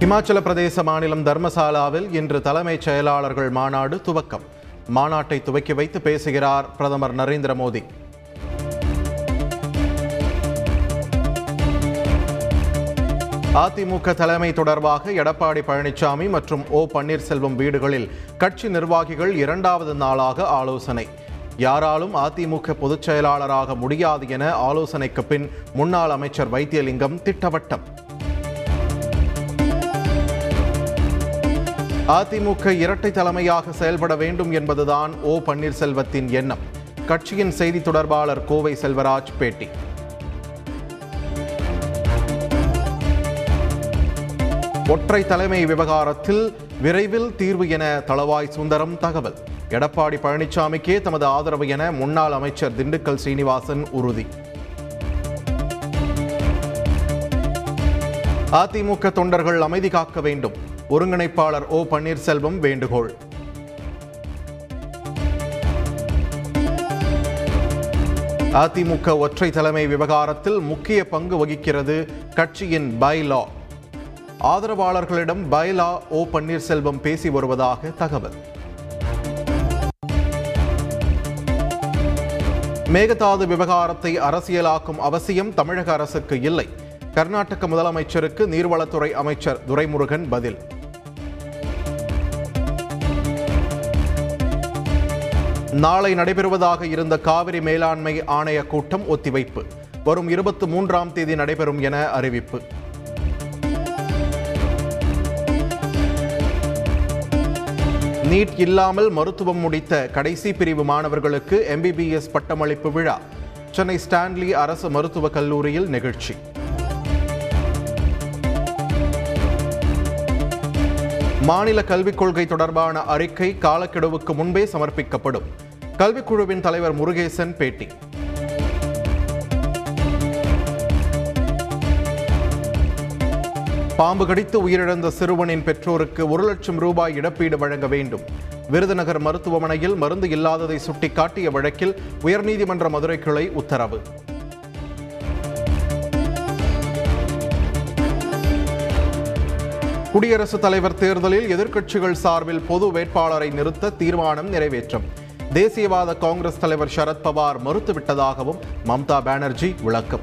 இமாச்சல பிரதேச மாநிலம் தர்மசாலாவில் இன்று தலைமைச் செயலாளர்கள் மாநாடு துவக்கம். மாநாட்டை துவக்கி வைத்து பேசுகிறார் பிரதமர் நரேந்திர மோடி. அதிமுக தலைமை தொடர்பாக எடப்பாடி பழனிசாமி மற்றும் ஓ பன்னீர்செல்வம் வீடுகளில் கட்சி நிர்வாகிகள் இரண்டாவது நாளாக ஆலோசனை. யாராலும் அதிமுக பொதுச் செயலாளராக முடியாது என ஆலோசனைக்கு பின் முன்னாள் அமைச்சர் வைத்தியலிங்கம் திட்டவட்டம். அதிமுக இரட்டை தலைமையாக செயல்பட வேண்டும் என்பதுதான் ஓ பன்னீர்செல்வத்தின் எண்ணம். கட்சியின் செய்தி தொடர்பாளர் கோவை செல்வராஜ் பேட்டி. ஒற்றை தலைமை விவகாரத்தில் விரைவில் தீர்வு என தளவாய் சுந்தரம் தகவல். எடப்பாடி பழனிசாமிக்கே தமது ஆதரவு என முன்னாள் அமைச்சர் திண்டுக்கல் சீனிவாசன் உறுதி. அதிமுக தொண்டர்கள் அமைதி காக்க வேண்டும். ஒருங்கிணைப்பாளர் ஓ பன்னீர்செல்வம் வேண்டுகோள். அதிமுக ஒற்றை தலைமை விவகாரத்தில் முக்கிய பங்கு வகிக்கிறது கட்சியின் பைலா. ஆதரவாளர்களிடம் பைலா ஓ பன்னீர்செல்வம் பேசி வருவதாக தகவல். மேகதாது விவகாரத்தை அரசியலாக்கும் அவசியம் தமிழக அரசுக்கு இல்லை. கர்நாடக முதலமைச்சருக்கு நீர்வளத்துறை அமைச்சர் துரைமுருகன் பதில். நாளை நடைபெறுவதாக இருந்த காவிரி மேலாண்மை ஆணைய கூட்டம் ஒத்திவைப்பு. வரும் இருபத்தி மூன்றாம் தேதி நடைபெறும் என அறிவிப்பு. நீட் இல்லாமல் மருத்துவம் முடித்த கடைசி பிரிவு மாணவர்களுக்கு எம்பிபிஎஸ் பட்டமளிப்பு விழா. சென்னை ஸ்டான்லி அரசு மருத்துவக் கல்லூரியில் நிகழ்ச்சி. மாநில கல்விக் கொள்கை தொடர்பான அறிக்கை காலக்கெடுவுக்கு முன்பே சமர்ப்பிக்கப்படும். கல்விக்குழுவின் தலைவர் முருகேசன் பேட்டி. பாம்பு கடித்து உயிரிழந்த சிறுவனின் பெற்றோருக்கு ஒரு லட்சம் ரூபாய் இழப்பீடு வழங்க வேண்டும். விருதுநகர் மருத்துவமனையில் மருந்து இல்லாததை சுட்டிக்காட்டிய வழக்கில் உயர்நீதிமன்ற மதுரை கிளை உத்தரவு. குடியரசுத் தலைவர் தேர்தலில் எதிர்க்கட்சிகள் சார்பில் பொது வேட்பாளரை நிறுத்த தீர்மானம் நிறைவேற்றம். தேசியவாத காங்கிரஸ் தலைவர் சரத்பவார் மறுத்துவிட்டதாகவும் மம்தா பானர்ஜி விளக்கம்.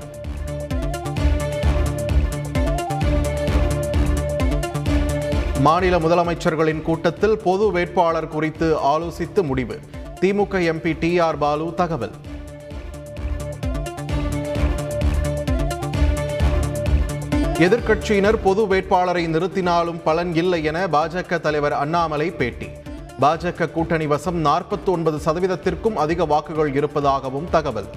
மாநில முதலமைச்சர்களின் கூட்டத்தில் பொது வேட்பாளர் குறித்து ஆலோசித்து முடிவு. DMK MP T R Baalu தகவல். எதிர்க்கட்சியினர் பொது வேட்பாளரை நிறுத்தினாலும் பலன் இல்லை என பாஜக தலைவர் அண்ணாமலை பேட்டி. பாஜக கூட்டணி வசம் நாற்பத்தி ஒன்பது சதவீதத்திற்கும் அதிக வாக்குகள் இருப்பதாகவும் தகவல்.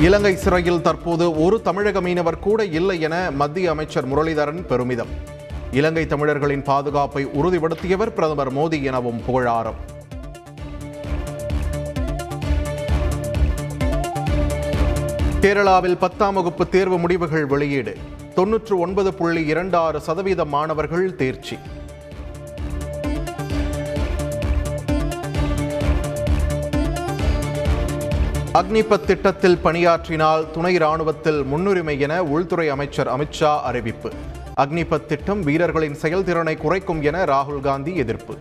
இலங்கை சிறையில் தற்போது ஒரு தமிழக மீனவர் கூட இல்லை என மத்திய அமைச்சர் முரளிதரன் பெருமிதம். இலங்கை தமிழர்களின் பாதுகாப்பை உறுதிப்படுத்தியவர் பிரதமர் மோடி எனவும் புகழாரம். கேரளாவில் பத்தாம் வகுப்பு தேர்வு முடிவுகள் வெளியீடு. தொன்னூற்று ஒன்பது புள்ளி இரண்டு ஆறு சதவீத மாணவர்கள் தேர்ச்சி. அக்னிபத் திட்டத்தில் பணியாற்றினால் துணை ராணுவத்தில் முன்னுரிமை என உள்துறை அமைச்சர் அமித்ஷா அறிவிப்பு. அக்னிபத் திட்டம் வீரர்களின் செயல்திறனை குறைக்கும் என ராகுல் காந்தி எதிர்ப்பு.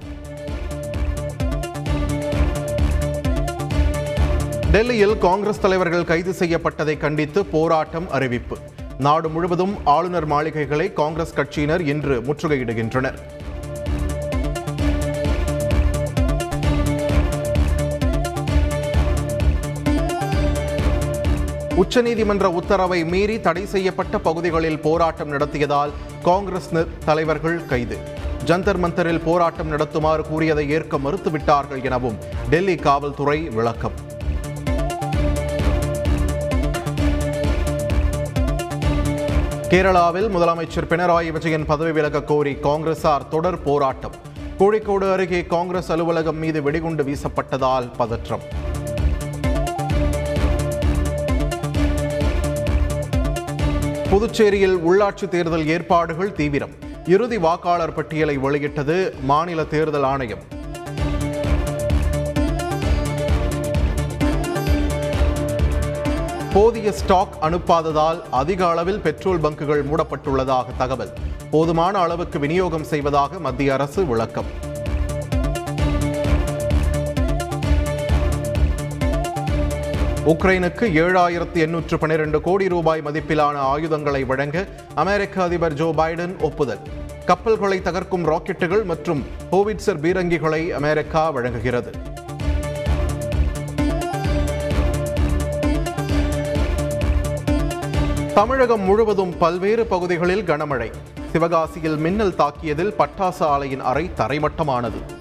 டெல்லியில் காங்கிரஸ் தலைவர்கள் கைது செய்யப்பட்டதை கண்டித்து போராட்டம் அறிவிப்பு. நாடு முழுவதும் ஆளுநர் மாளிகைகளை காங்கிரஸ் கட்சியினர் இன்று முற்றுகையிடுகின்றனர். உச்சநீதிமன்ற உத்தரவை மீறி தடை செய்யப்பட்ட பகுதிகளில் போராட்டம் நடத்தியதால் காங்கிரஸ் தலைவர்கள் கைது. ஜந்தர் மந்தரில் போராட்டம் நடத்துமாறு கூறியதை ஏற்க மறுத்துவிட்டார்கள் எனவும் டெல்லி காவல்துறை விளக்கம். கேரளாவில் முதலமைச்சர் பினராயி விஜயன் பதவி விலக கோரி காங்கிரசார் தொடர் போராட்டம். கோழிக்கோடு அருகே காங்கிரஸ் அலுவலகம் மீது வெடிகுண்டு வீசப்பட்டதால் பதற்றம். புதுச்சேரியில் உள்ளாட்சி தேர்தல் ஏற்பாடுகள் தீவிரம். இறுதி வாக்காளர் பட்டியலை வெளியிட்டது மாநில தேர்தல் ஆணையம். போதிய ஸ்டாக் அனுப்பாததால் அதிக அளவில் பெட்ரோல் பங்குகள் மூடப்பட்டுள்ளதாக தகவல். போதுமான அளவுக்கு விநியோகம் செய்வதாக மத்திய அரசு விளக்கம். உக்ரைனுக்கு ஏழாயிரத்து எண்ணூற்று பன்னிரண்டு கோடி ரூபாய் மதிப்பிலான ஆயுதங்களை வழங்க அமெரிக்க அதிபர் ஜோ பைடன் ஒப்புதல். கப்பல்களை தகர்க்கும் ராக்கெட்டுகள் மற்றும் ஹோவிட்சர் பீரங்கிகளை அமெரிக்கா வழங்குகிறது. தமிழகம் முழுவதும் பல்வேறு பகுதிகளில் கனமழை. சிவகாசியில் மின்னல் தாக்கியதில் பட்டாசு ஆலையின் அறை தரைமட்டமானது.